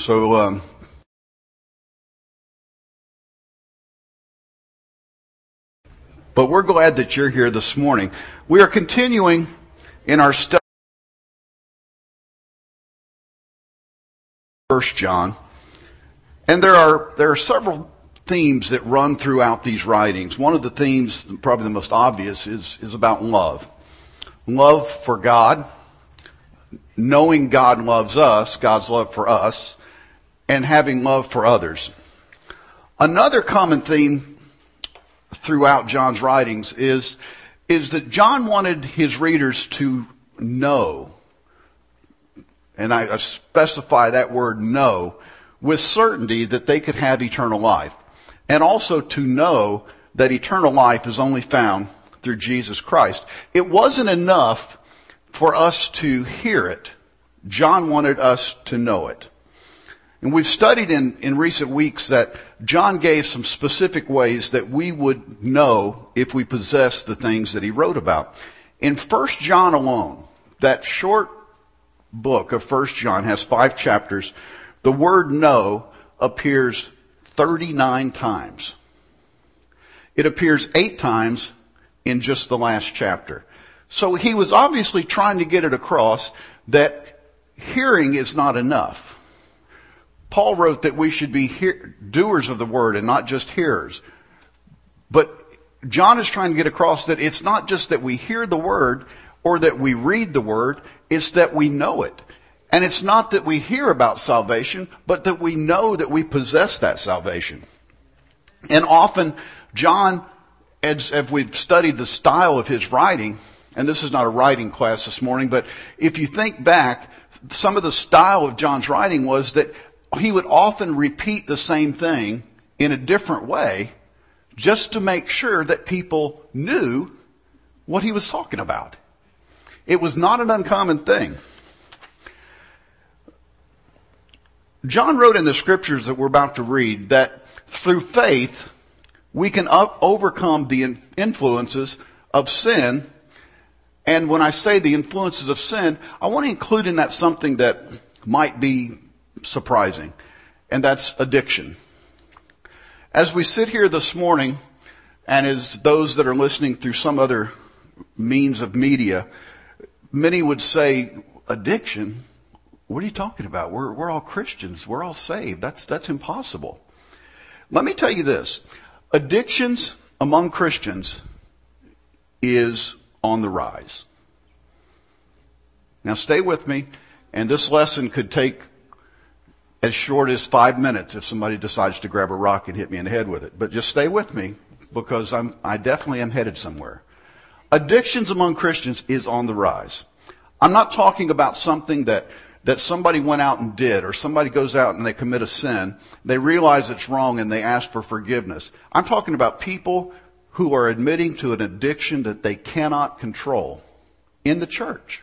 So, um, but we're glad that you're here this morning. We are continuing in our study. First John, and there are there are several themes that run throughout these writings. One of the themes, probably the most obvious, is is about love, love for God, knowing God loves us, God's love for us, and having love for others. Another common theme throughout John's writings is, is that John wanted his readers to know, and I specify that word know, with certainty that they could have eternal life. And also to know that eternal life is only found through Jesus Christ. It wasn't enough for us to hear it. John wanted us to know it. And we've studied in, in recent weeks that John gave some specific ways that we would know if we possess the things that he wrote about. In 1 John alone, that short book of 1 John has five chapters. The word know appears 39 times. It appears eight times in just the last chapter. So he was obviously trying to get it across that hearing is not enough. Paul wrote that we should be hear- doers of the word and not just hearers. But John is trying to get across that it's not just that we hear the word or that we read the word, it's that we know it. And it's not that we hear about salvation, but that we know that we possess that salvation. And often, John, as, as we've studied the style of his writing, and this is not a writing class this morning, but if you think back, some of the style of John's writing was that he would often repeat the same thing in a different way just to make sure that people knew what he was talking about. It was not an uncommon thing. John wrote in the scriptures that we're about to read that through faith we can up, overcome the influences of sin. And when I say the influences of sin, I want to include in that something that might be surprising, and that's addiction. As we sit here this morning, and as those that are listening through some other means of media, many would say, addiction? What are you talking about? We're, we're all Christians. We're all saved. That's, that's impossible. Let me tell you this. Addictions among Christians is on the rise. Now stay with me, and this lesson could take as short as five minutes if somebody decides to grab a rock and hit me in the head with it. But just stay with me because I'm, I definitely am headed somewhere. Addictions among Christians is on the rise. I'm not talking about something that, that somebody went out and did or somebody goes out and they commit a sin. They realize it's wrong and they ask for forgiveness. I'm talking about people who are admitting to an addiction that they cannot control in the church.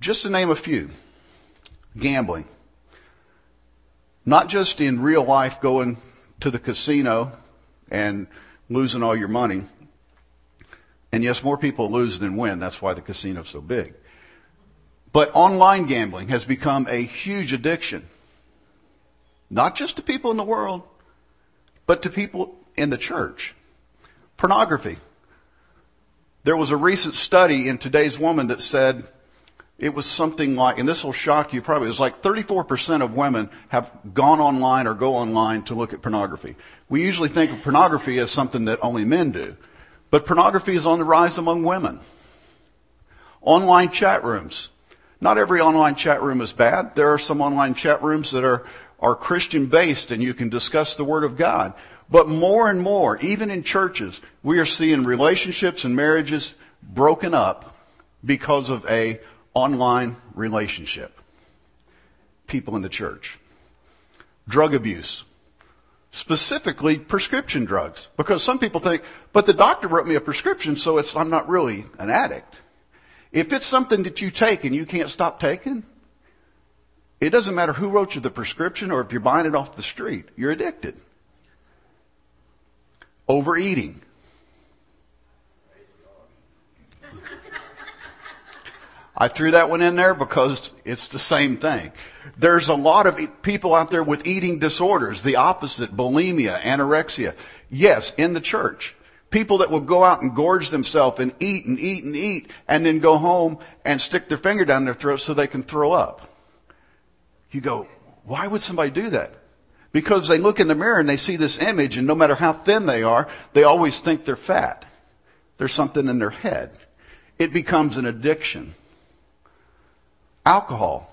Just to name a few gambling. Not just in real life going to the casino and losing all your money. And yes, more people lose than win. That's why the casino's so big. But online gambling has become a huge addiction. Not just to people in the world, but to people in the church. Pornography. There was a recent study in Today's Woman that said it was something like, and this will shock you probably, it was like 34% of women have gone online or go online to look at pornography. We usually think of pornography as something that only men do. But pornography is on the rise among women. Online chat rooms. Not every online chat room is bad. There are some online chat rooms that are, are Christian based and you can discuss the Word of God. But more and more, even in churches, we are seeing relationships and marriages broken up because of a online relationship. People in the church. Drug abuse. Specifically prescription drugs. Because some people think, but the doctor wrote me a prescription, so it's, I'm not really an addict. If it's something that you take and you can't stop taking, it doesn't matter who wrote you the prescription or if you're buying it off the street, you're addicted. Overeating. I threw that one in there because it's the same thing. There's a lot of people out there with eating disorders, the opposite, bulimia, anorexia. Yes, in the church. People that will go out and gorge themselves and eat and eat and eat and then go home and stick their finger down their throat so they can throw up. You go, why would somebody do that? Because they look in the mirror and they see this image and no matter how thin they are, they always think they're fat. There's something in their head. It becomes an addiction. Alcohol.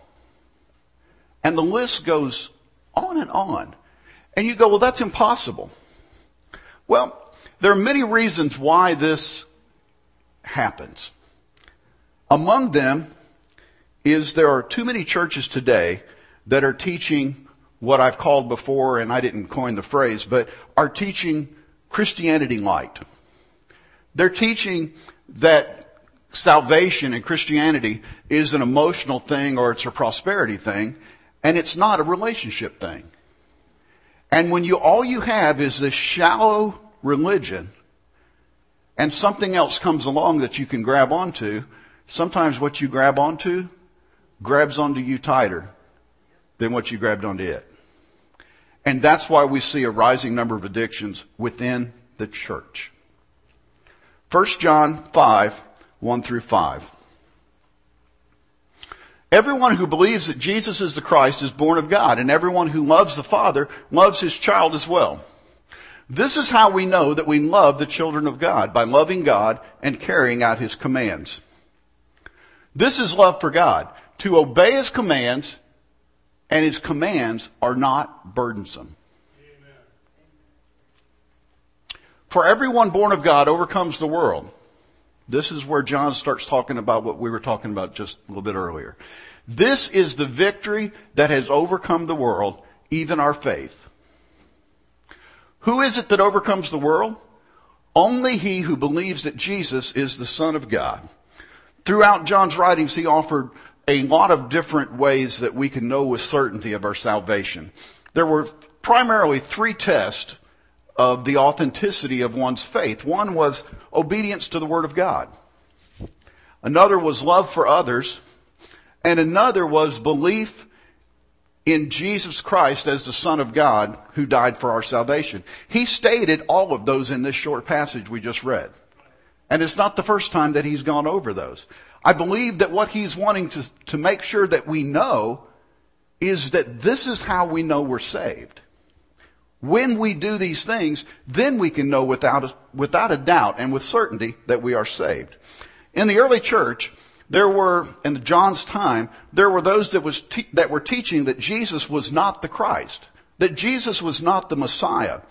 And the list goes on and on. And you go, well, that's impossible. Well, there are many reasons why this happens. Among them is there are too many churches today that are teaching what I've called before, and I didn't coin the phrase, but are teaching Christianity light. They're teaching that salvation and Christianity is an emotional thing or it's a prosperity thing, and it's not a relationship thing. And when you, all you have is this shallow religion, and something else comes along that you can grab onto, sometimes what you grab onto grabs onto you tighter than what you grabbed onto it. And that's why we see a rising number of addictions within the church. 1 John 5, 1 through 5. Everyone who believes that Jesus is the Christ is born of God, and everyone who loves the Father loves his child as well. This is how we know that we love the children of God, by loving God and carrying out his commands. This is love for God, to obey his commands, and his commands are not burdensome. For everyone born of God overcomes the world. This is where John starts talking about what we were talking about just a little bit earlier. This is the victory that has overcome the world, even our faith. Who is it that overcomes the world? Only he who believes that Jesus is the Son of God. Throughout John's writings, he offered a lot of different ways that we can know with certainty of our salvation. There were primarily three tests of the authenticity of one's faith. One was obedience to the Word of God. Another was love for others. And another was belief in Jesus Christ as the Son of God who died for our salvation. He stated all of those in this short passage we just read. And it's not the first time that he's gone over those. I believe that what he's wanting to, to make sure that we know is that this is how we know we're saved. When we do these things, then we can know without a, without a doubt and with certainty that we are saved. In the early church, there were, in John's time, there were those that, was te- that were teaching that Jesus was not the Christ, that Jesus was not the Messiah.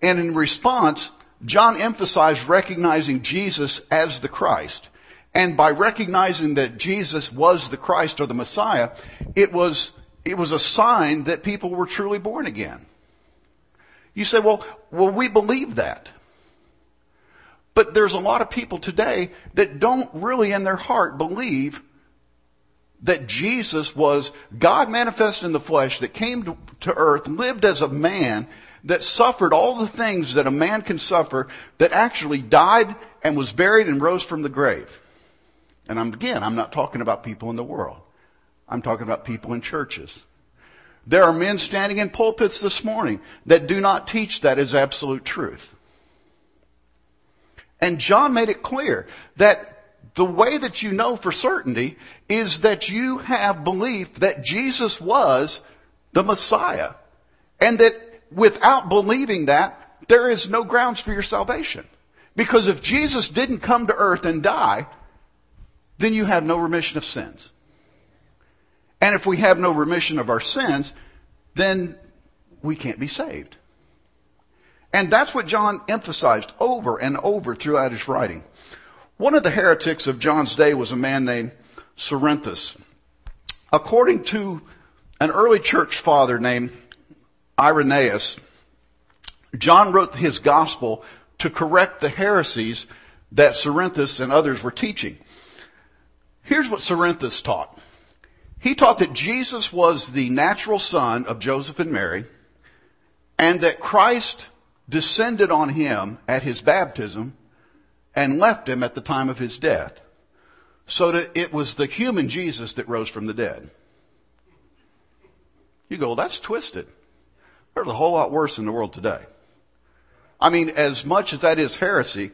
And in response, John emphasized recognizing Jesus as the Christ. And by recognizing that Jesus was the Christ or the Messiah, it was, it was a sign that people were truly born again. You say, well, well, we believe that. But there's a lot of people today that don't really in their heart believe that Jesus was God manifest in the flesh that came to, to, earth, lived as a man, that suffered all the things that a man can suffer, that actually died and was buried and rose from the grave. And I'm, again, I'm not talking about people in the world. I'm talking about people in churches. There are men standing in pulpits this morning that do not teach that as absolute truth. And John made it clear that the way that you know for certainty is that you have belief that Jesus was the Messiah. And that without believing that, there is no grounds for your salvation. Because if Jesus didn't come to earth and die, then you have no remission of sins. And if we have no remission of our sins, then we can't be saved. And that's what John emphasized over and over throughout his writing. One of the heretics of John's day was a man named Cerinthus. According to an early church father named Irenaeus, John wrote his gospel to correct the heresies that Cerinthus and others were teaching. Here's what Cerinthus taught. He taught that Jesus was the natural son of Joseph and Mary, and that Christ descended on him at his baptism and left him at the time of his death. so that it was the human Jesus that rose from the dead. You go, that's twisted. There's a whole lot worse in the world today. I mean, as much as that is heresy,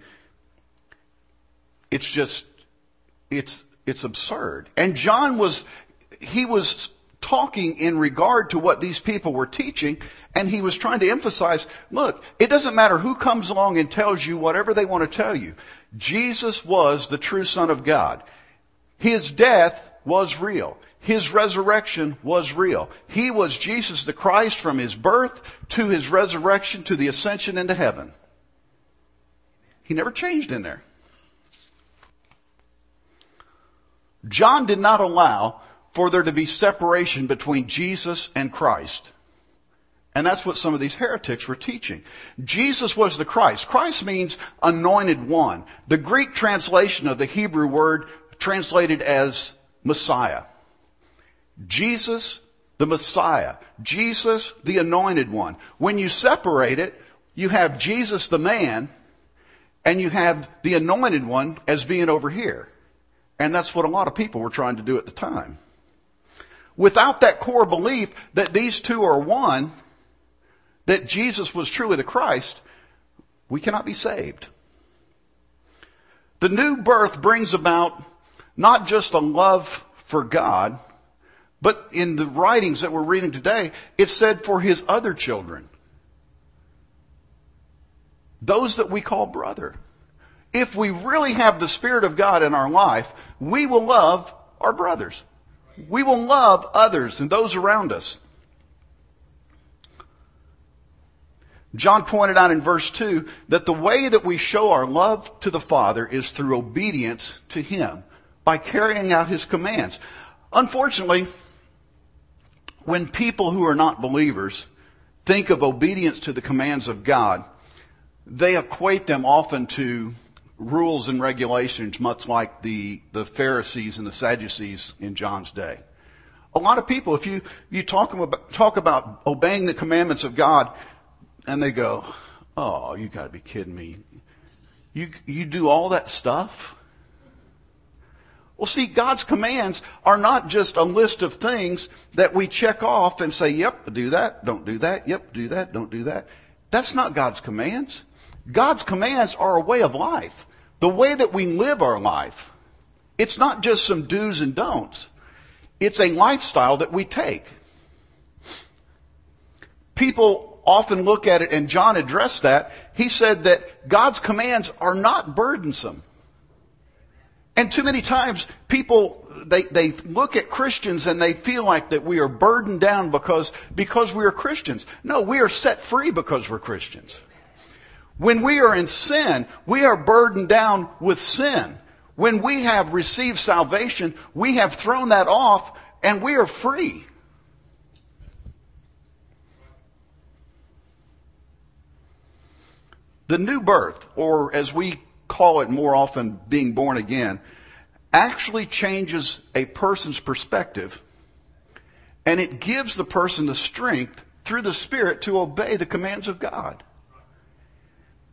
it's just, it's, it's absurd. And John was, he was talking in regard to what these people were teaching, and he was trying to emphasize, look, it doesn't matter who comes along and tells you whatever they want to tell you. Jesus was the true Son of God. His death was real. His resurrection was real. He was Jesus the Christ from his birth to his resurrection to the ascension into heaven. He never changed in there. John did not allow for there to be separation between Jesus and Christ. And that's what some of these heretics were teaching. Jesus was the Christ. Christ means anointed one. The Greek translation of the Hebrew word translated as Messiah. Jesus, the Messiah. Jesus, the anointed one. When you separate it, you have Jesus, the man, and you have the anointed one as being over here. And that's what a lot of people were trying to do at the time. Without that core belief that these two are one, that Jesus was truly the Christ, we cannot be saved. The new birth brings about not just a love for God, but in the writings that we're reading today, it said for his other children. Those that we call brother. If we really have the Spirit of God in our life, we will love our brothers. We will love others and those around us. John pointed out in verse 2 that the way that we show our love to the Father is through obedience to Him by carrying out His commands. Unfortunately, when people who are not believers think of obedience to the commands of God, they equate them often to rules and regulations, much like the, the Pharisees and the Sadducees in John's day. A lot of people, if you, you talk about, talk about obeying the commandments of God, and they go, oh, you gotta be kidding me. You, you do all that stuff? Well, see, God's commands are not just a list of things that we check off and say, yep, do that, don't do that, yep, do that, don't do that. That's not God's commands. God's commands are a way of life. The way that we live our life. It's not just some do's and don'ts. It's a lifestyle that we take. People often look at it, and John addressed that. He said that God's commands are not burdensome. And too many times people, they, they look at Christians and they feel like that we are burdened down because, because we are Christians. No, we are set free because we're Christians. When we are in sin, we are burdened down with sin. When we have received salvation, we have thrown that off and we are free. The new birth, or as we call it more often being born again, actually changes a person's perspective and it gives the person the strength through the Spirit to obey the commands of God.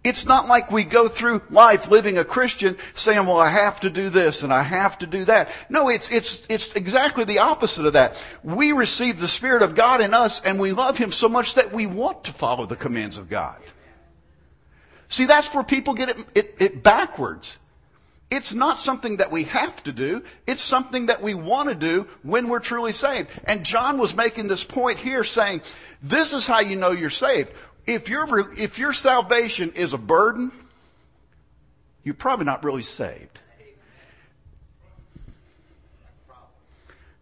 It's not like we go through life living a Christian saying, well, I have to do this and I have to do that. No, it's, it's, it's exactly the opposite of that. We receive the Spirit of God in us and we love Him so much that we want to follow the commands of God. See, that's where people get it, it, it backwards. It's not something that we have to do. It's something that we want to do when we're truly saved. And John was making this point here saying, this is how you know you're saved. If your, if your salvation is a burden, you're probably not really saved.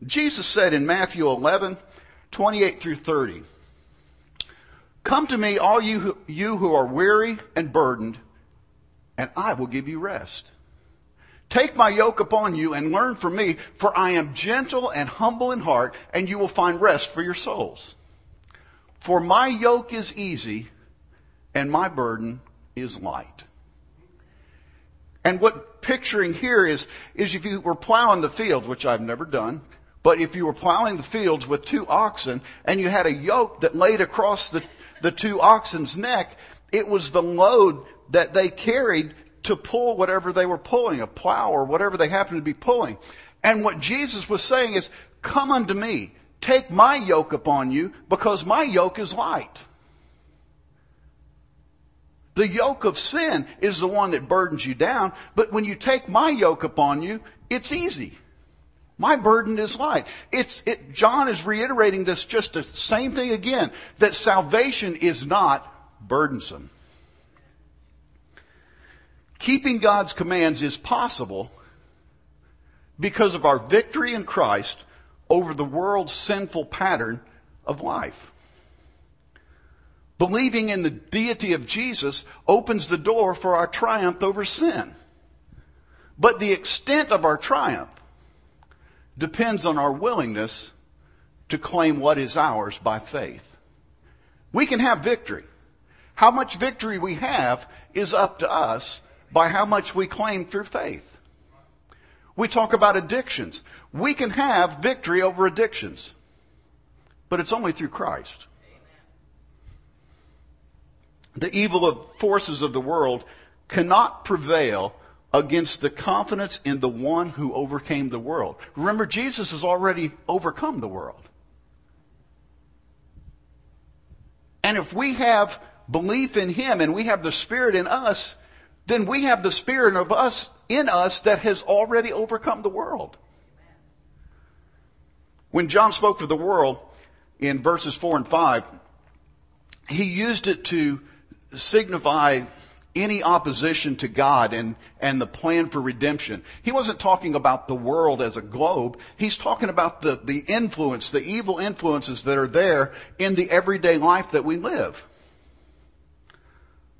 Jesus said in Matthew 11, 28 through 30, Come to me, all you who, you who are weary and burdened, and I will give you rest. Take my yoke upon you and learn from me, for I am gentle and humble in heart, and you will find rest for your souls. For my yoke is easy and my burden is light. And what picturing here is, is if you were plowing the fields, which I've never done, but if you were plowing the fields with two oxen and you had a yoke that laid across the, the two oxen's neck, it was the load that they carried to pull whatever they were pulling, a plow or whatever they happened to be pulling. And what Jesus was saying is, come unto me, take my yoke upon you, because my yoke is light. The yoke of sin is the one that burdens you down, but when you take my yoke upon you, it's easy. My burden is light. It's, it, John is reiterating this just the same thing again, that salvation is not burdensome. Keeping God's commands is possible because of our victory in Christ over the world's sinful pattern of life. Believing in the deity of Jesus opens the door for our triumph over sin. But the extent of our triumph depends on our willingness to claim what is ours by faith. We can have victory. How much victory we have is up to us by how much we claim through faith. We talk about addictions. We can have victory over addictions, but it's only through Christ. The evil of forces of the world cannot prevail against the confidence in the one who overcame the world. Remember, Jesus has already overcome the world. And if we have belief in him and we have the spirit in us, then we have the spirit of us in us that has already overcome the world. When John spoke of the world in verses 4 and 5, he used it to signify any opposition to God and, and the plan for redemption. He wasn't talking about the world as a globe. He's talking about the, the influence, the evil influences that are there in the everyday life that we live.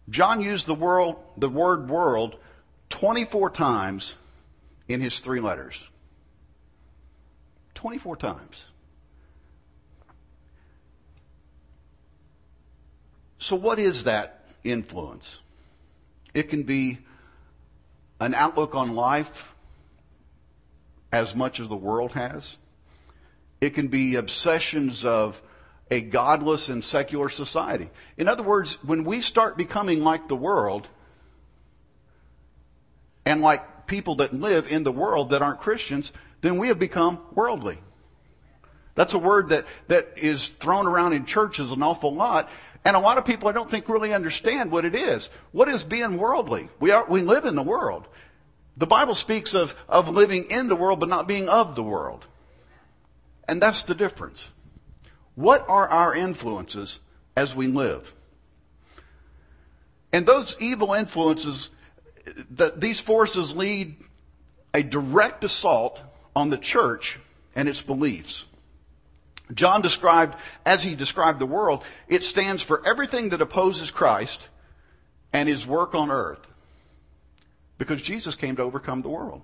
John used the world, the word world 24 times in his three letters. 24 times. So what is that influence? It can be an outlook on life as much as the world has. It can be obsessions of a godless and secular society. In other words, when we start becoming like the world, and like people that live in the world that aren't Christians, then we have become worldly. That's a word that, that is thrown around in churches an awful lot. And a lot of people I don't think really understand what it is. What is being worldly? We are, we live in the world. The Bible speaks of, of living in the world but not being of the world. And that's the difference. What are our influences as we live? And those evil influences, that these forces lead a direct assault on the church and its beliefs. John described, as he described the world, it stands for everything that opposes Christ and his work on earth. Because Jesus came to overcome the world.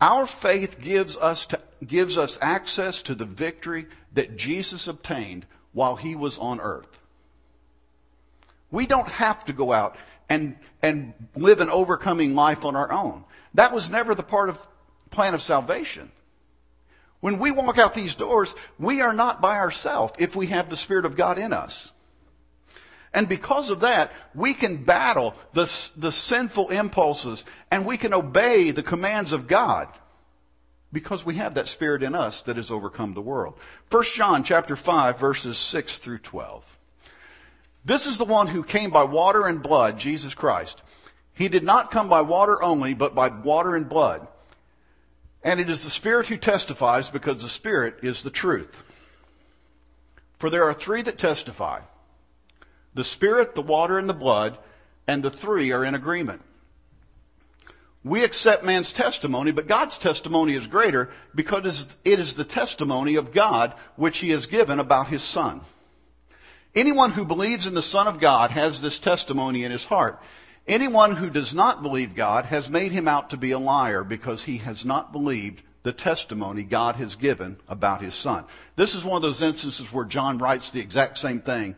Our faith gives us, to, gives us access to the victory that Jesus obtained while he was on earth. We don't have to go out and, and live an overcoming life on our own. That was never the part of plan of salvation. When we walk out these doors, we are not by ourselves if we have the Spirit of God in us. And because of that, we can battle the, the sinful impulses and we can obey the commands of God because we have that spirit in us that has overcome the world. 1 John chapter 5 verses 6 through 12. This is the one who came by water and blood, Jesus Christ. He did not come by water only, but by water and blood. And it is the Spirit who testifies because the Spirit is the truth. For there are three that testify. The Spirit, the water, and the blood, and the three are in agreement. We accept man's testimony, but God's testimony is greater because it is the testimony of God which he has given about his Son. Anyone who believes in the Son of God has this testimony in his heart. Anyone who does not believe God has made him out to be a liar because he has not believed the testimony God has given about his son. This is one of those instances where John writes the exact same thing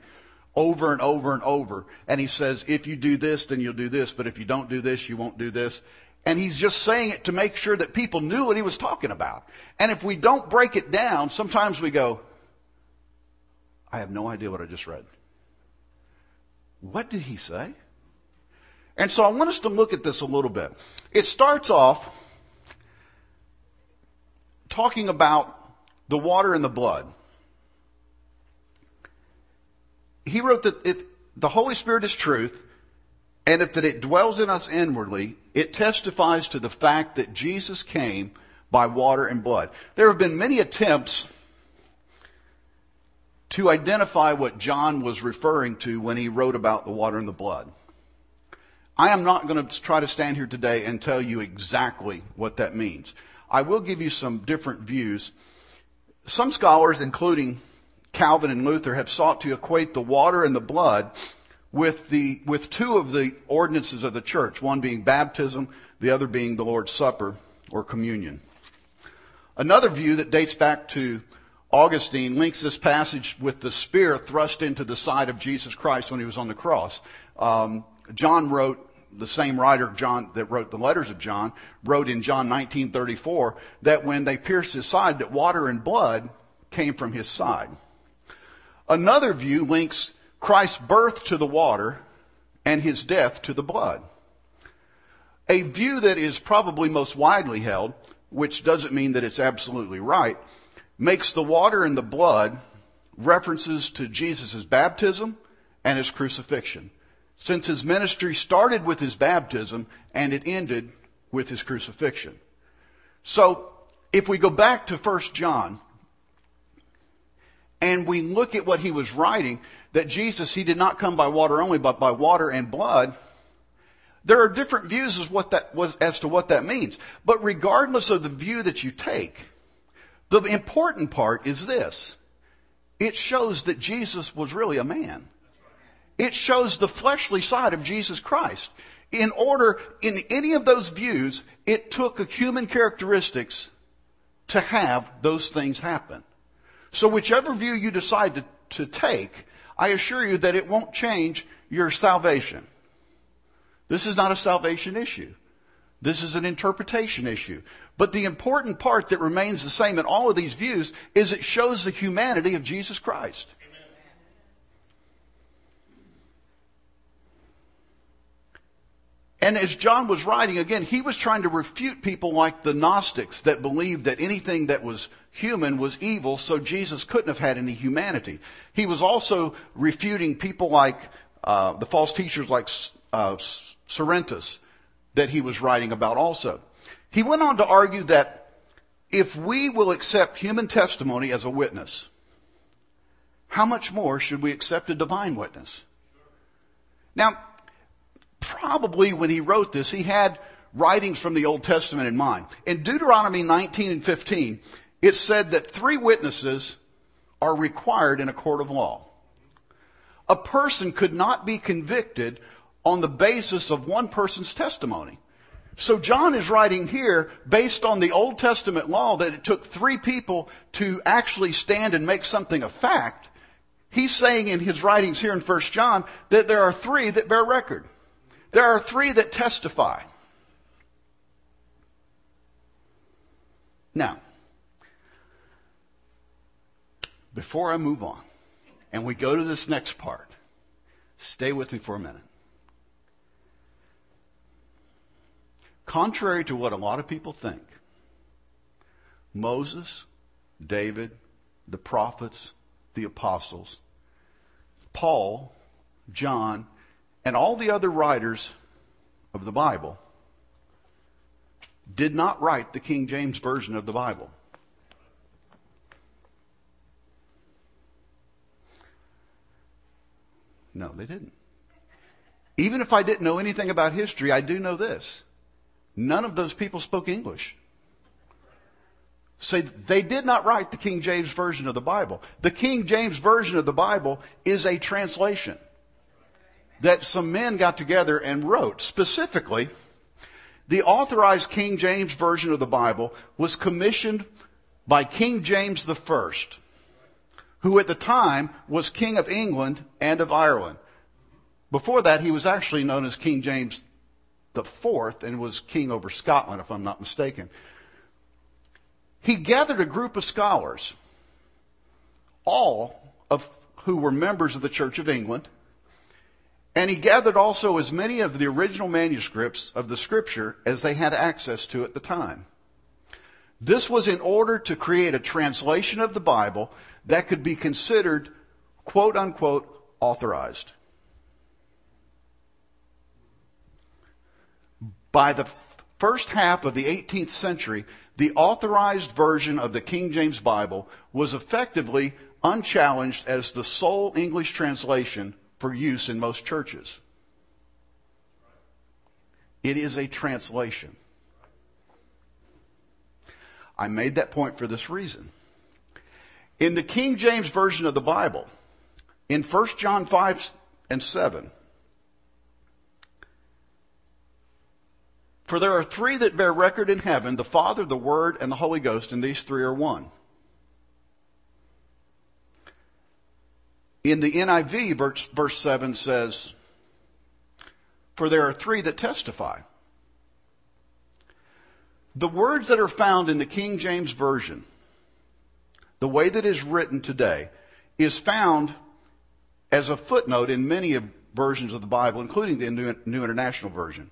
over and over and over. And he says, if you do this, then you'll do this. But if you don't do this, you won't do this. And he's just saying it to make sure that people knew what he was talking about. And if we don't break it down, sometimes we go, I have no idea what I just read. What did he say? And so I want us to look at this a little bit. It starts off talking about the water and the blood. He wrote that it, the Holy Spirit is truth, and if that it dwells in us inwardly, it testifies to the fact that Jesus came by water and blood. There have been many attempts to identify what John was referring to when he wrote about the water and the blood. I am not going to try to stand here today and tell you exactly what that means. I will give you some different views. Some scholars, including Calvin and Luther, have sought to equate the water and the blood with the, with two of the ordinances of the church, one being baptism, the other being the Lord's Supper or communion. Another view that dates back to Augustine links this passage with the spear thrust into the side of Jesus Christ when he was on the cross. Um, John wrote, the same writer John that wrote the letters of John wrote in John 19:34 that when they pierced his side, that water and blood came from his side. Another view links Christ's birth to the water and his death to the blood. A view that is probably most widely held, which doesn't mean that it's absolutely right, makes the water and the blood references to Jesus' baptism and his crucifixion. Since his ministry started with his baptism and it ended with his crucifixion. So, if we go back to 1 John and we look at what he was writing, that Jesus, he did not come by water only, but by water and blood, there are different views as, what that was, as to what that means. But regardless of the view that you take, the important part is this. It shows that Jesus was really a man. It shows the fleshly side of Jesus Christ. In order, in any of those views, it took human characteristics to have those things happen. So whichever view you decide to, to take, I assure you that it won't change your salvation. This is not a salvation issue. This is an interpretation issue. But the important part that remains the same in all of these views is it shows the humanity of Jesus Christ. And as John was writing, again, he was trying to refute people like the Gnostics that believed that anything that was human was evil, so Jesus couldn't have had any humanity. He was also refuting people like uh, the false teachers like uh, that he was writing about also. He went on to argue that if we will accept human testimony as a witness, how much more should we accept a divine witness? Now, probably when he wrote this, he had writings from the Old Testament in mind. In Deuteronomy 19 and 15, it said that three witnesses are required in a court of law. A person could not be convicted on the basis of one person's testimony. So John is writing here based on the Old Testament law that it took three people to actually stand and make something a fact. He's saying in his writings here in 1 John that there are three that bear record. There are three that testify. Now, before I move on and we go to this next part, stay with me for a minute. Contrary to what a lot of people think, Moses, David, the prophets, the apostles, Paul, John, and all the other writers of the Bible did not write the King James Version of the Bible. No, they didn't. Even if I didn't know anything about history, I do know this. None of those people spoke English. Say they did not write the King James Version of the Bible. The King James Version of the Bible is a translation that some men got together and wrote. Specifically, the authorized King James Version of the Bible was commissioned by King James I, who at the time was King of England and of Ireland. Before that, he was actually known as King James IV and was king over Scotland, if I'm not mistaken. He gathered a group of scholars, all of who were members of the Church of England, And he gathered also as many of the original manuscripts of the scripture as they had access to at the time. This was in order to create a translation of the Bible that could be considered quote unquote authorized. By the first half of the 18th century, the authorized version of the King James Bible was effectively unchallenged as the sole English translation for use in most churches. It is a translation. I made that point for this reason. In the King James Version of the Bible, in 1 John 5 and 7, For there are three that bear record in heaven the Father, the Word, and the Holy Ghost, and these three are one. In the NIV, verse, verse 7 says, For there are three that testify. The words that are found in the King James Version, the way that is written today, is found as a footnote in many of versions of the Bible, including the New, New International Version.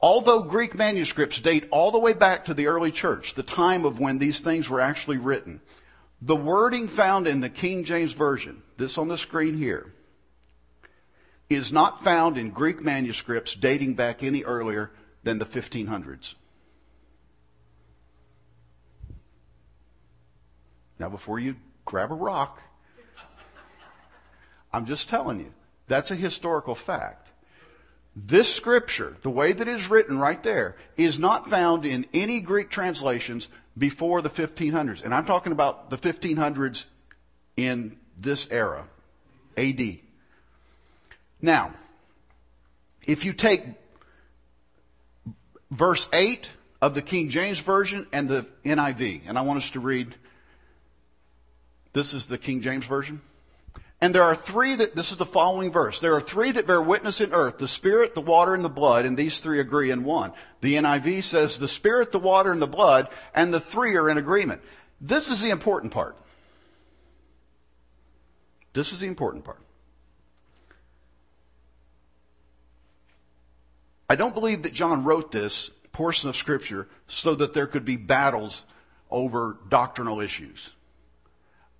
Although Greek manuscripts date all the way back to the early church, the time of when these things were actually written, the wording found in the King James Version, this on the screen here, is not found in Greek manuscripts dating back any earlier than the 1500s. Now, before you grab a rock, I'm just telling you, that's a historical fact. This scripture, the way that it is written right there, is not found in any Greek translations before the 1500s. And I'm talking about the 1500s in this era, AD. Now, if you take verse 8 of the King James Version and the NIV, and I want us to read, this is the King James Version. And there are three that, this is the following verse. There are three that bear witness in earth, the Spirit, the water, and the blood, and these three agree in one. The NIV says the Spirit, the water, and the blood, and the three are in agreement. This is the important part. This is the important part. I don't believe that John wrote this portion of scripture so that there could be battles over doctrinal issues.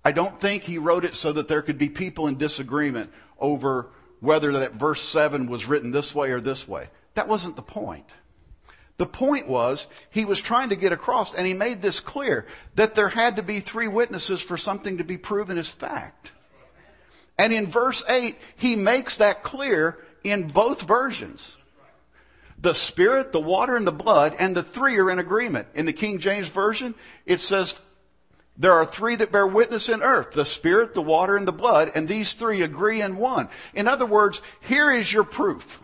I don't think he wrote it so that there could be people in disagreement over whether that verse 7 was written this way or this way. That wasn't the point. The point was he was trying to get across, and he made this clear that there had to be three witnesses for something to be proven as fact. And in verse 8, he makes that clear in both versions. The Spirit, the water, and the blood, and the three are in agreement. In the King James Version, it says there are three that bear witness in earth, the spirit, the water, and the blood, and these three agree in one. In other words, here is your proof.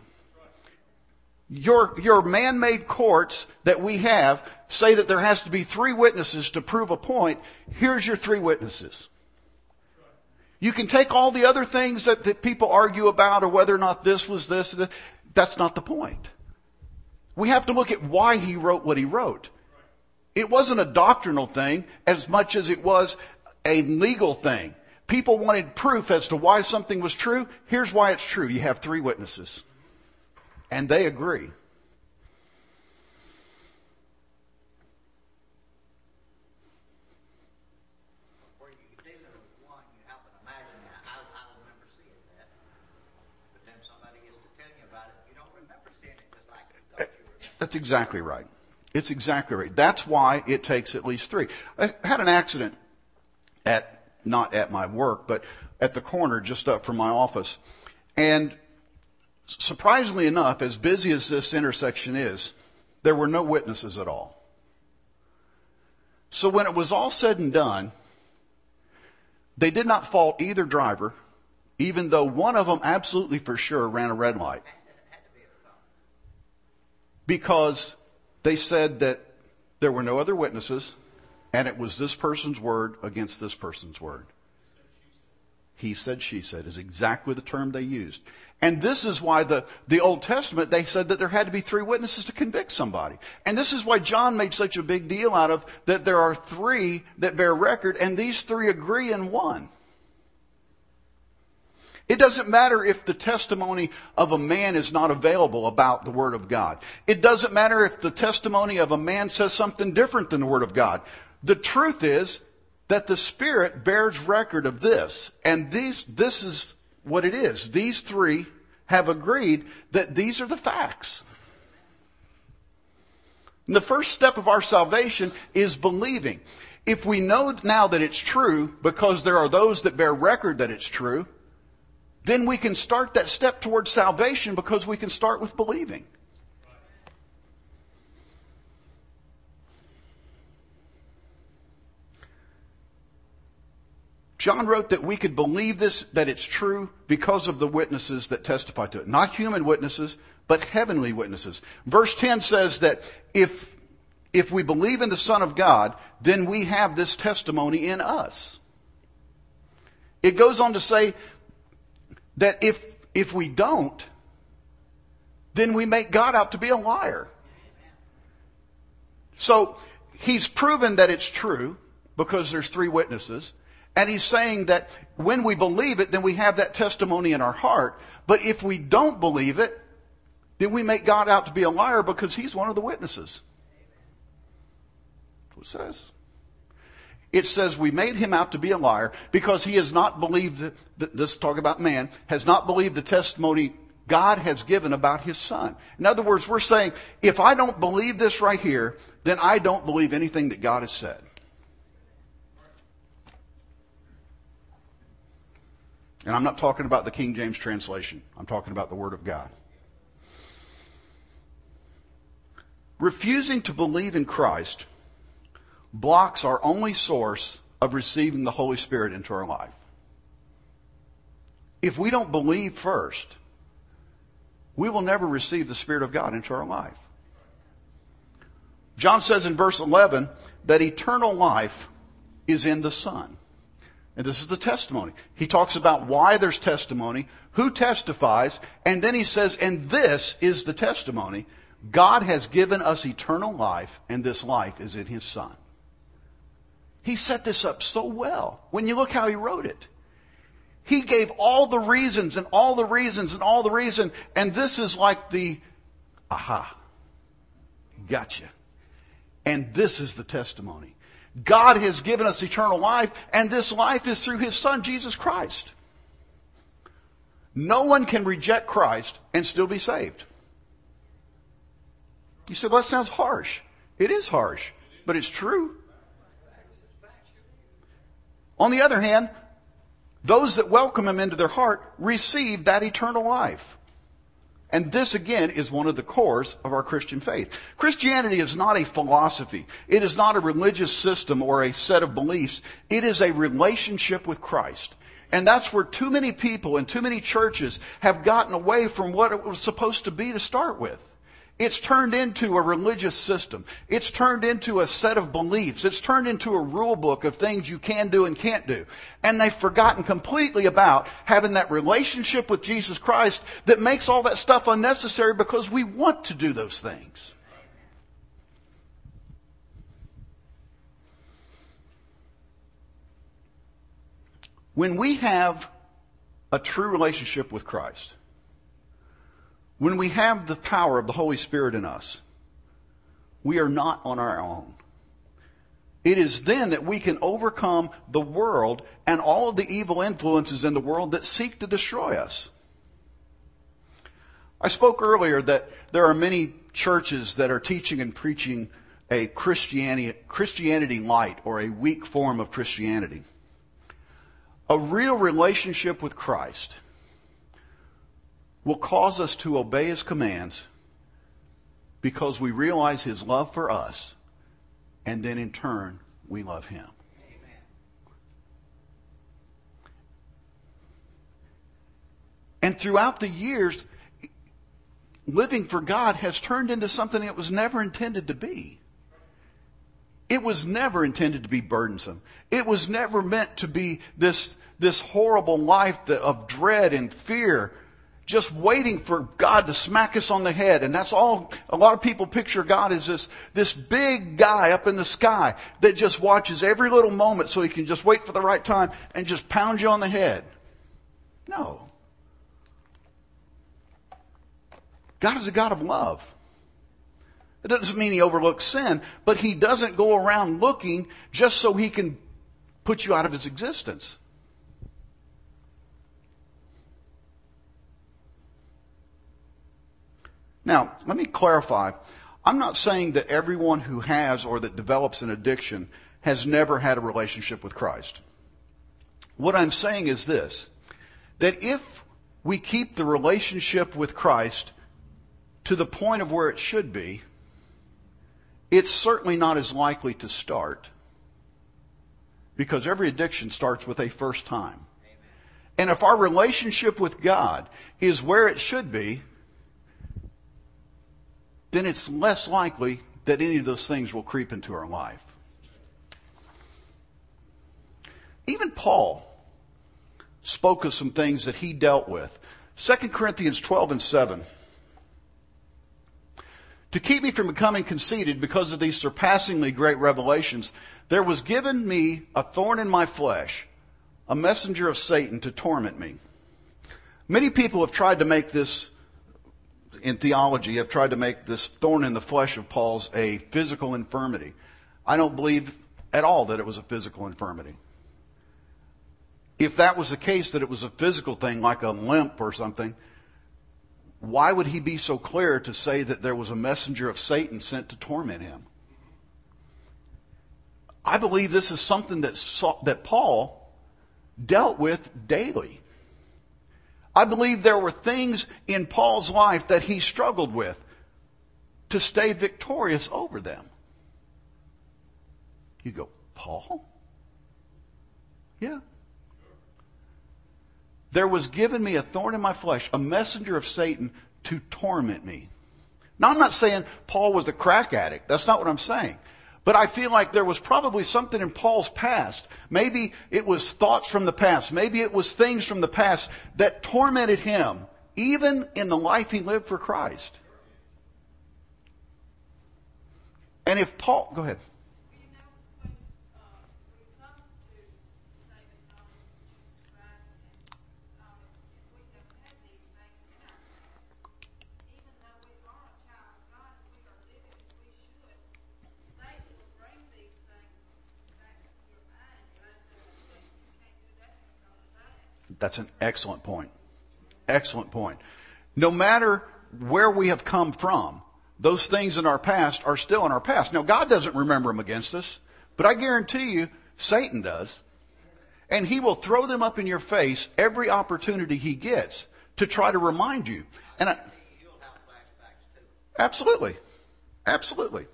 Your, your man-made courts that we have say that there has to be three witnesses to prove a point. Here's your three witnesses. You can take all the other things that, that people argue about or whether or not this was this. That's not the point. We have to look at why he wrote what he wrote. It wasn't a doctrinal thing as much as it was a legal thing. People wanted proof as to why something was true. Here's why it's true. You have three witnesses. And they agree. That's exactly right. It's right. That's why it takes at least three. I had an accident at, not at my work, but at the corner just up from my office. And surprisingly enough, as busy as this intersection is, there were no witnesses at all. So when it was all said and done, they did not fault either driver, even though one of them absolutely for sure ran a red light. Because they said that there were no other witnesses, and it was this person's word against this person's word. He said, she said, is exactly the term they used. And this is why the, the Old Testament, they said that there had to be three witnesses to convict somebody. And this is why John made such a big deal out of that there are three that bear record, and these three agree in one. It doesn't matter if the testimony of a man is not available about the Word of God. It doesn't matter if the testimony of a man says something different than the Word of God. The truth is that the Spirit bears record of this. And these, this is what it is. These three have agreed that these are the facts. And the first step of our salvation is believing. If we know now that it's true, because there are those that bear record that it's true, then we can start that step towards salvation because we can start with believing. John wrote that we could believe this, that it's true because of the witnesses that testify to it. Not human witnesses, but heavenly witnesses. Verse 10 says that if, if we believe in the Son of God, then we have this testimony in us. It goes on to say that if, if we don't, then we make God out to be a liar. So he's proven that it's true because there's three witnesses. And he's saying that when we believe it, then we have that testimony in our heart. But if we don't believe it, then we make God out to be a liar because he's one of the witnesses. That's what it says. It says we made him out to be a liar because he has not believed, this talk about man, has not believed the testimony God has given about his son. In other words, we're saying, if I don't believe this right here, then I don't believe anything that God has said. And I'm not talking about the King James translation. I'm talking about the Word of God. Refusing to believe in Christ blocks our only source of receiving the Holy Spirit into our life. If we don't believe first, we will never receive the Spirit of God into our life. John says in verse 11 that eternal life is in the Son. And this is the testimony. He talks about why there's testimony, who testifies, and then he says, and this is the testimony. God has given us eternal life, and this life is in his Son. He set this up so well when you look how he wrote it. He gave all the reasons and all the reasons and all the reason, and this is like the aha. Gotcha. And this is the testimony. God has given us eternal life, and this life is through His Son, Jesus Christ. No one can reject Christ and still be saved. You said, well, that sounds harsh. It is harsh, but it's true. On the other hand, those that welcome Him into their heart receive that eternal life. And this again is one of the cores of our Christian faith. Christianity is not a philosophy. It is not a religious system or a set of beliefs. It is a relationship with Christ. And that's where too many people and too many churches have gotten away from what it was supposed to be to start with. It's turned into a religious system. It's turned into a set of beliefs. It's turned into a rule book of things you can do and can't do. And they've forgotten completely about having that relationship with Jesus Christ that makes all that stuff unnecessary because we want to do those things. When we have a true relationship with Christ, when we have the power of the Holy Spirit in us, we are not on our own. It is then that we can overcome the world and all of the evil influences in the world that seek to destroy us. I spoke earlier that there are many churches that are teaching and preaching a Christianity, Christianity light or a weak form of Christianity. A real relationship with Christ will cause us to obey his commands because we realize his love for us, and then in turn, we love him. And throughout the years, living for God has turned into something it was never intended to be. It was never intended to be burdensome. It was never meant to be this, this horrible life of dread and fear just waiting for God to smack us on the head. And that's all, a lot of people picture God as this, this big guy up in the sky that just watches every little moment so he can just wait for the right time and just pound you on the head. No. God is a God of love. It doesn't mean he overlooks sin, but he doesn't go around looking just so he can put you out of his existence. Now, let me clarify. I'm not saying that everyone who has or that develops an addiction has never had a relationship with Christ. What I'm saying is this, that if we keep the relationship with Christ to the point of where it should be, it's certainly not as likely to start because every addiction starts with a first time. And if our relationship with God is where it should be, then it's less likely that any of those things will creep into our life. Even Paul spoke of some things that he dealt with. 2 Corinthians 12 and 7. To keep me from becoming conceited because of these surpassingly great revelations, there was given me a thorn in my flesh, a messenger of Satan to torment me. Many people have tried to make this, in theology, have tried to make this thorn in the flesh of Paul's a physical infirmity. I don't believe at all that it was a physical infirmity. If that was the case, that it was a physical thing like a limp or something, why would he be so clear to say that there was a messenger of Satan sent to torment him? I believe this is something that, that Paul dealt with daily. I believe there were things in Paul's life that he struggled with to stay victorious over them. You go, Paul? Yeah. There was given me a thorn in my flesh, a messenger of Satan to torment me. Now, I'm not saying Paul was a crack addict. That's not what I'm saying. But I feel like there was probably something in Paul's past. Maybe it was thoughts from the past. Maybe it was things from the past that tormented him, even in the life he lived for Christ. And if Paul, go ahead. That's an excellent point. Excellent point. No matter where we have come from, those things in our past are still in our past. Now, God doesn't remember them against us, but I guarantee you, Satan does. And he will throw them up in your face every opportunity he gets to try to remind you. And I, absolutely. Absolutely.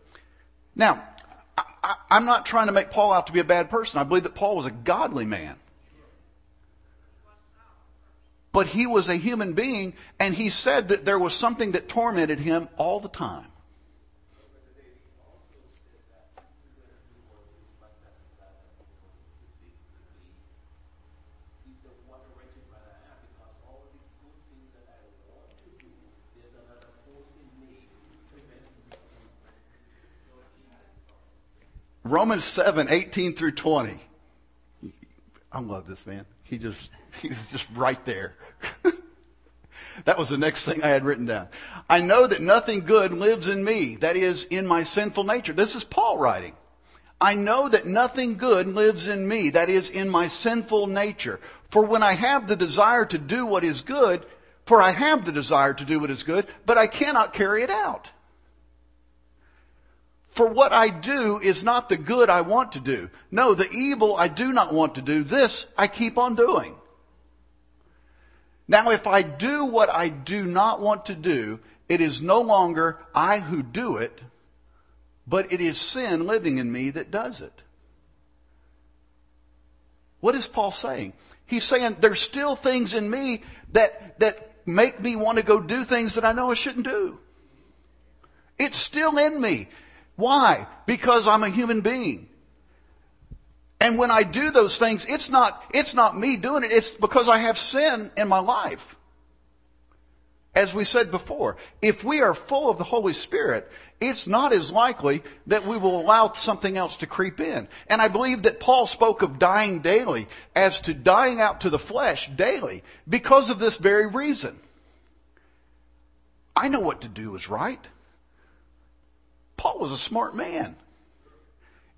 Now, I, am not trying to make Paul out to be a bad person. I believe that Paul was a godly man but he was a human being, and he said that there was something that tormented him all the time. Romans 7, 18 through 20. I love this man. He just, he's just right there. that was the next thing I had written down. I know that nothing good lives in me, that is, in my sinful nature. This is Paul writing. I know that nothing good lives in me, that is, in my sinful nature. For when I have the desire to do what is good, for I have the desire to do what is good, but I cannot carry it out. For what I do is not the good I want to do. No, the evil I do not want to do, this I keep on doing. Now, if I do what I do not want to do, it is no longer I who do it, but it is sin living in me that does it. What is Paul saying? He's saying there's still things in me that, that make me want to go do things that I know I shouldn't do. It's still in me. Why? Because I'm a human being. And when I do those things, it's not, it's not me doing it. It's because I have sin in my life. As we said before, if we are full of the Holy Spirit, it's not as likely that we will allow something else to creep in. And I believe that Paul spoke of dying daily as to dying out to the flesh daily because of this very reason. I know what to do is right. Paul was a smart man.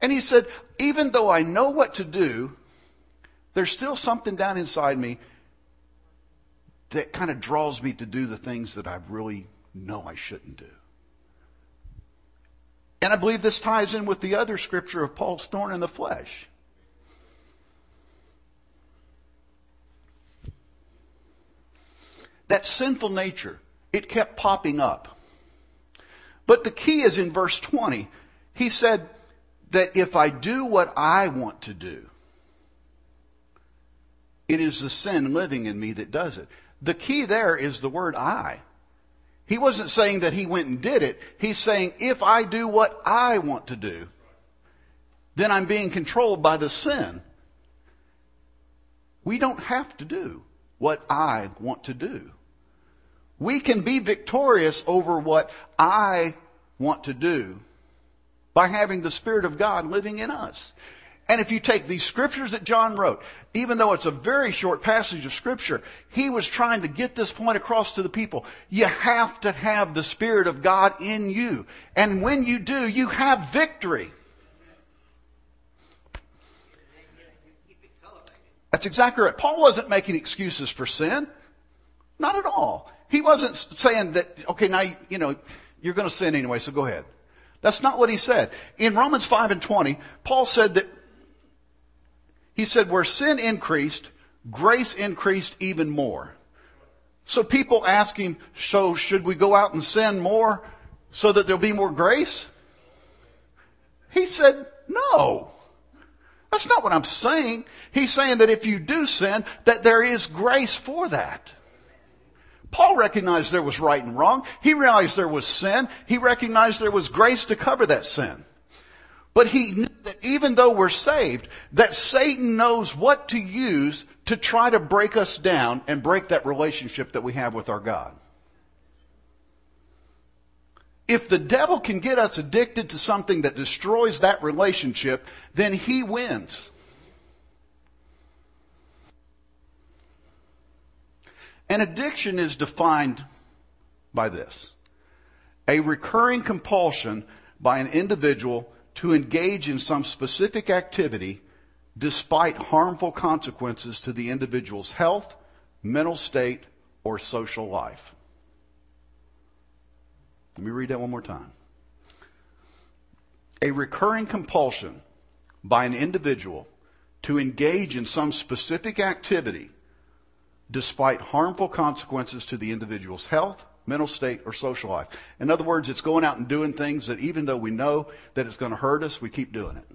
And he said, even though I know what to do, there's still something down inside me that kind of draws me to do the things that I really know I shouldn't do. And I believe this ties in with the other scripture of Paul's thorn in the flesh. That sinful nature, it kept popping up. But the key is in verse 20. He said that if I do what I want to do, it is the sin living in me that does it. The key there is the word I. He wasn't saying that he went and did it. He's saying, if I do what I want to do, then I'm being controlled by the sin. We don't have to do what I want to do. We can be victorious over what I want to do by having the Spirit of God living in us. And if you take these scriptures that John wrote, even though it's a very short passage of scripture, he was trying to get this point across to the people. You have to have the Spirit of God in you. And when you do, you have victory. That's exactly right. Paul wasn't making excuses for sin. Not at all. He wasn't saying that, okay, now, you know, you're going to sin anyway, so go ahead. That's not what he said. In Romans 5 and 20, Paul said that he said, where sin increased, grace increased even more. So people ask him, so should we go out and sin more so that there'll be more grace? He said, no. That's not what I'm saying. He's saying that if you do sin, that there is grace for that. Paul recognized there was right and wrong. He realized there was sin. He recognized there was grace to cover that sin. But he knew that even though we're saved, that Satan knows what to use to try to break us down and break that relationship that we have with our God. If the devil can get us addicted to something that destroys that relationship, then he wins. An addiction is defined by this. A recurring compulsion by an individual to engage in some specific activity despite harmful consequences to the individual's health, mental state, or social life. Let me read that one more time. A recurring compulsion by an individual to engage in some specific activity despite harmful consequences to the individual's health, mental state, or social life. In other words, it's going out and doing things that even though we know that it's going to hurt us, we keep doing it.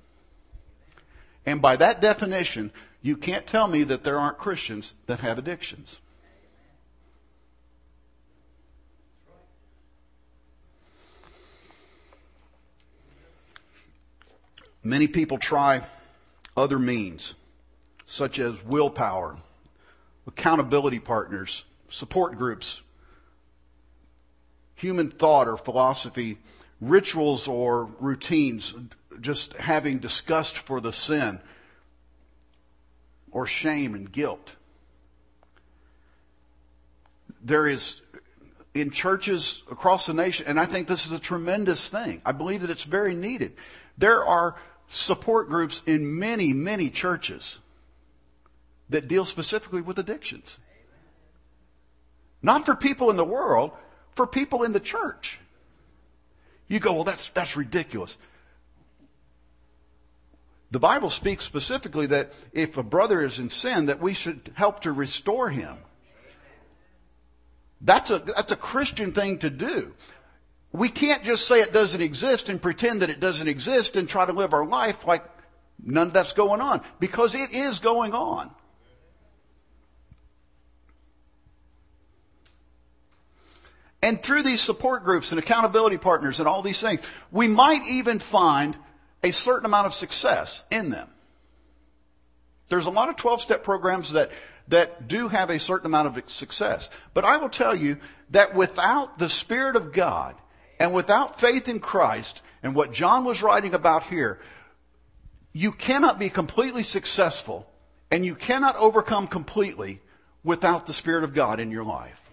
And by that definition, you can't tell me that there aren't Christians that have addictions. Many people try other means, such as willpower, accountability partners, support groups, human thought or philosophy, rituals or routines, just having disgust for the sin or shame and guilt. There is in churches across the nation, and I think this is a tremendous thing. I believe that it's very needed. There are support groups in many, many churches that deal specifically with addictions. Not for people in the world, for people in the church. You go, well, that's, that's ridiculous. The Bible speaks specifically that if a brother is in sin, that we should help to restore him. That's a, that's a Christian thing to do. We can't just say it doesn't exist and pretend that it doesn't exist and try to live our life like none of that's going on. Because it is going on. And through these support groups and accountability partners and all these things, we might even find a certain amount of success in them. There's a lot of 12 step programs that, that do have a certain amount of success. But I will tell you that without the Spirit of God and without faith in Christ and what John was writing about here, you cannot be completely successful and you cannot overcome completely without the Spirit of God in your life.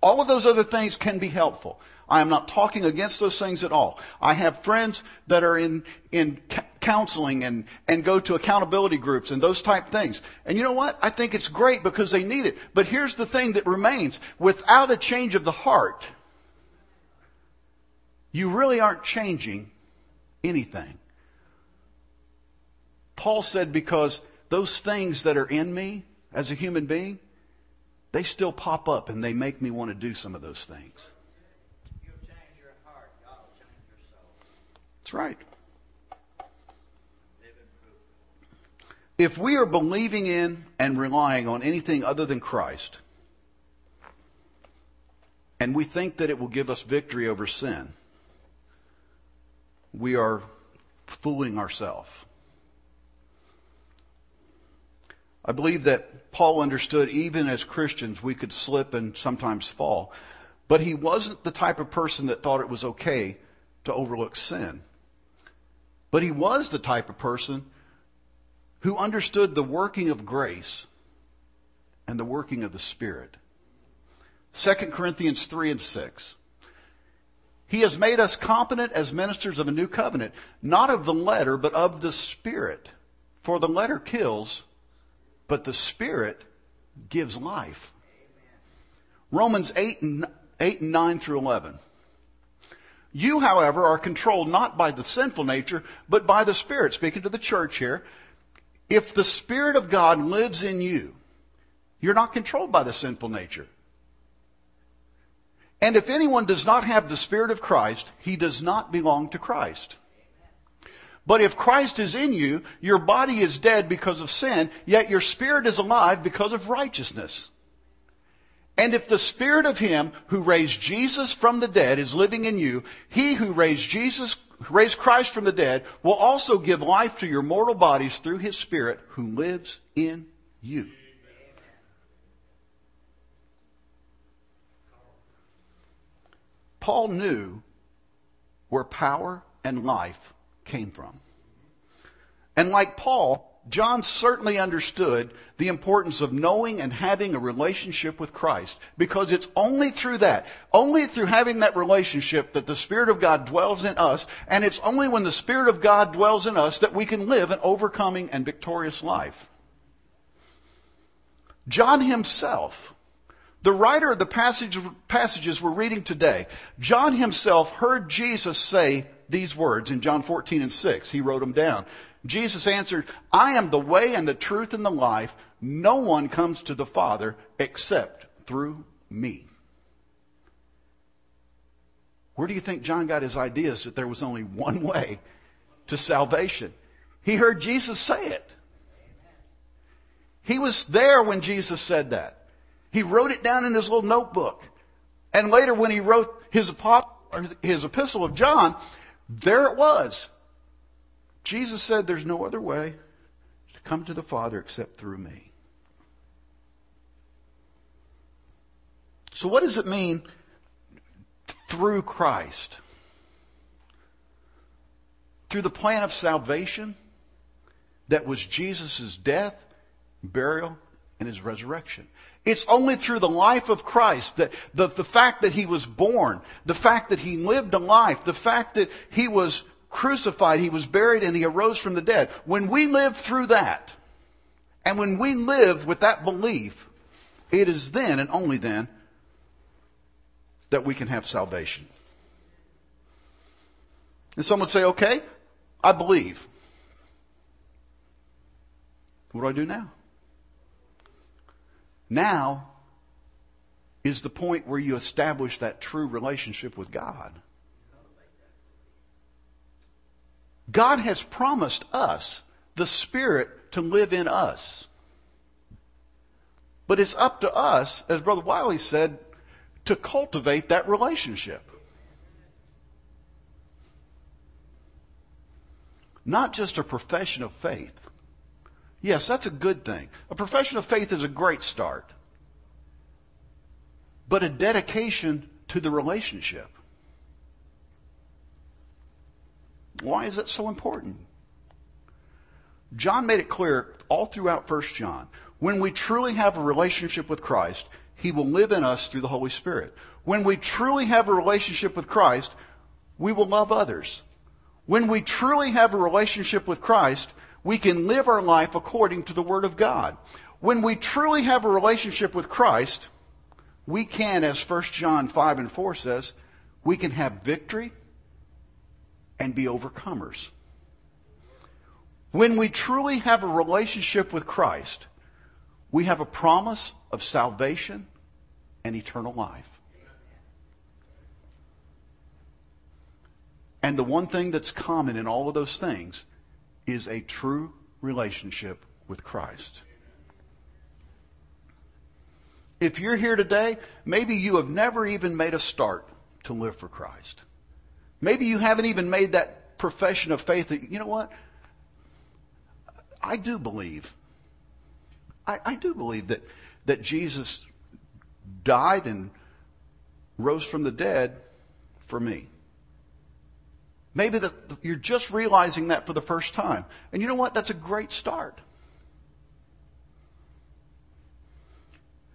All of those other things can be helpful. I am not talking against those things at all. I have friends that are in, in counseling and, and go to accountability groups and those type things. And you know what? I think it's great because they need it. But here's the thing that remains. Without a change of the heart, you really aren't changing anything. Paul said, because those things that are in me as a human being, they still pop up and they make me want to do some of those things. That's right. If we are believing in and relying on anything other than Christ, and we think that it will give us victory over sin, we are fooling ourselves. I believe that Paul understood even as Christians we could slip and sometimes fall. But he wasn't the type of person that thought it was okay to overlook sin. But he was the type of person who understood the working of grace and the working of the Spirit. 2 Corinthians 3 and 6. He has made us competent as ministers of a new covenant, not of the letter, but of the Spirit. For the letter kills, but the Spirit gives life. Romans 8 and, 8 and 9 through 11. You, however, are controlled not by the sinful nature, but by the Spirit. Speaking to the church here. If the Spirit of God lives in you, you're not controlled by the sinful nature. And if anyone does not have the Spirit of Christ, he does not belong to Christ. But if Christ is in you, your body is dead because of sin, yet your spirit is alive because of righteousness. And if the spirit of him who raised Jesus from the dead is living in you, he who raised Jesus, raised Christ from the dead will also give life to your mortal bodies through his spirit who lives in you. Paul knew where power and life came from. And like Paul, John certainly understood the importance of knowing and having a relationship with Christ because it's only through that, only through having that relationship that the Spirit of God dwells in us, and it's only when the Spirit of God dwells in us that we can live an overcoming and victorious life. John himself, the writer of the passage, passages we're reading today, John himself heard Jesus say these words in John 14 and 6. He wrote them down. Jesus answered, I am the way and the truth and the life. No one comes to the Father except through me. Where do you think John got his ideas that there was only one way to salvation? He heard Jesus say it. He was there when Jesus said that. He wrote it down in his little notebook. And later when he wrote his, his epistle of John, there it was. Jesus said there's no other way to come to the Father except through me. So what does it mean through Christ? Through the plan of salvation that was Jesus' death, burial, and his resurrection. It's only through the life of Christ that the, the fact that he was born, the fact that he lived a life, the fact that he was crucified, he was buried, and he arose from the dead. When we live through that, and when we live with that belief, it is then and only then that we can have salvation. And some would say, okay, I believe. What do I do now? Now is the point where you establish that true relationship with God. God has promised us the Spirit to live in us. But it's up to us, as Brother Wiley said, to cultivate that relationship. Not just a profession of faith. Yes, that's a good thing. A profession of faith is a great start. But a dedication to the relationship. Why is that so important? John made it clear all throughout 1 John. When we truly have a relationship with Christ, He will live in us through the Holy Spirit. When we truly have a relationship with Christ, we will love others. When we truly have a relationship with Christ, we can live our life according to the Word of God. When we truly have a relationship with Christ, we can, as 1 John 5 and 4 says, we can have victory and be overcomers. When we truly have a relationship with Christ, we have a promise of salvation and eternal life. And the one thing that's common in all of those things is a true relationship with Christ. If you're here today, maybe you have never even made a start to live for Christ. Maybe you haven't even made that profession of faith that, you know what? I do believe. I, I do believe that, that Jesus died and rose from the dead for me. Maybe you're just realizing that for the first time. And you know what? That's a great start.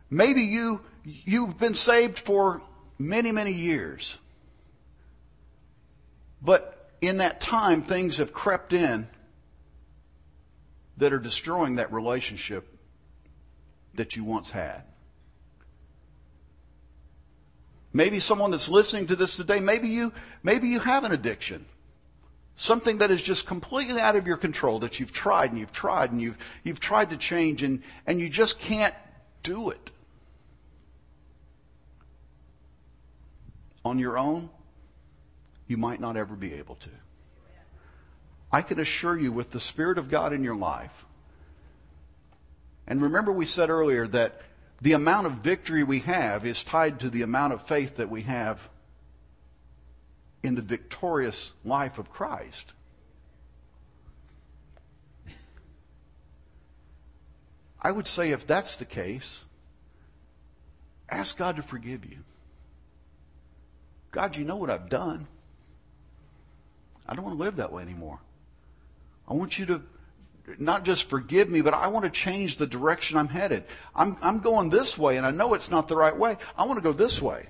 Maybe you, you've been saved for many, many years. But in that time, things have crept in that are destroying that relationship that you once had. Maybe someone that's listening to this today, maybe you, maybe you have an addiction. Something that is just completely out of your control that you've tried and you've tried and you've, you've tried to change and, and you just can't do it. On your own, you might not ever be able to. I can assure you with the Spirit of God in your life, and remember we said earlier that the amount of victory we have is tied to the amount of faith that we have in the victorious life of Christ. I would say if that's the case, ask God to forgive you. God, you know what I've done. I don't want to live that way anymore. I want you to not just forgive me, but I want to change the direction I'm headed. I'm, I'm going this way, and I know it's not the right way. I want to go this way.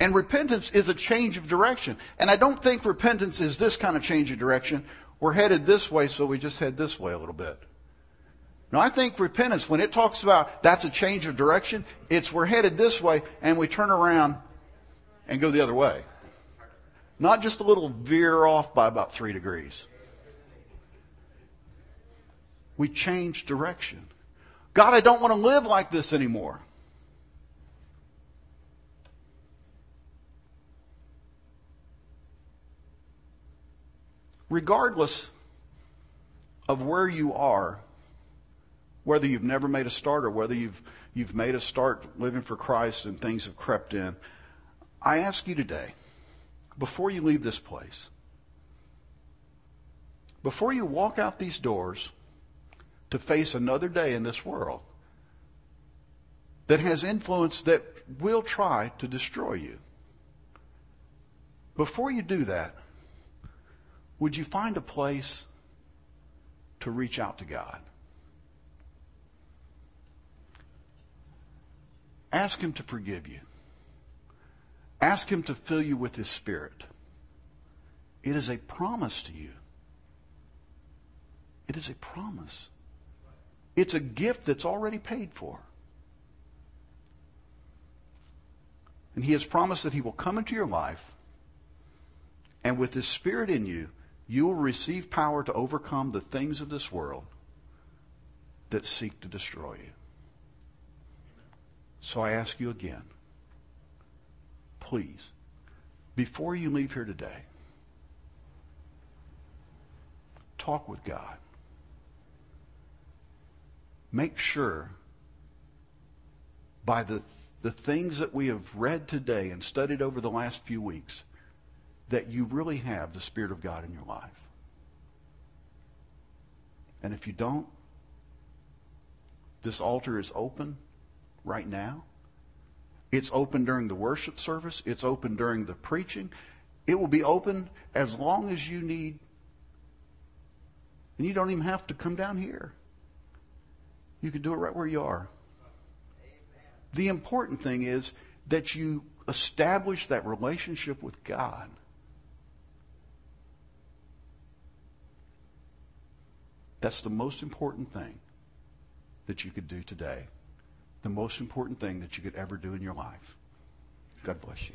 And repentance is a change of direction. And I don't think repentance is this kind of change of direction. We're headed this way, so we just head this way a little bit. No, I think repentance, when it talks about that's a change of direction, it's we're headed this way and we turn around and go the other way. Not just a little veer off by about three degrees. We change direction. God, I don't want to live like this anymore. Regardless of where you are, whether you've never made a start or whether you've, you've made a start living for Christ and things have crept in, I ask you today, before you leave this place, before you walk out these doors to face another day in this world that has influence that will try to destroy you, before you do that, would you find a place to reach out to God? Ask Him to forgive you. Ask Him to fill you with His Spirit. It is a promise to you. It is a promise. It's a gift that's already paid for. And He has promised that He will come into your life, and with His Spirit in you, you will receive power to overcome the things of this world that seek to destroy you. So I ask you again please, before you leave here today, talk with God. Make sure by the, the things that we have read today and studied over the last few weeks that you really have the Spirit of God in your life. And if you don't, this altar is open right now. It's open during the worship service. It's open during the preaching. It will be open as long as you need. And you don't even have to come down here. You can do it right where you are. The important thing is that you establish that relationship with God. That's the most important thing that you could do today. The most important thing that you could ever do in your life. God bless you.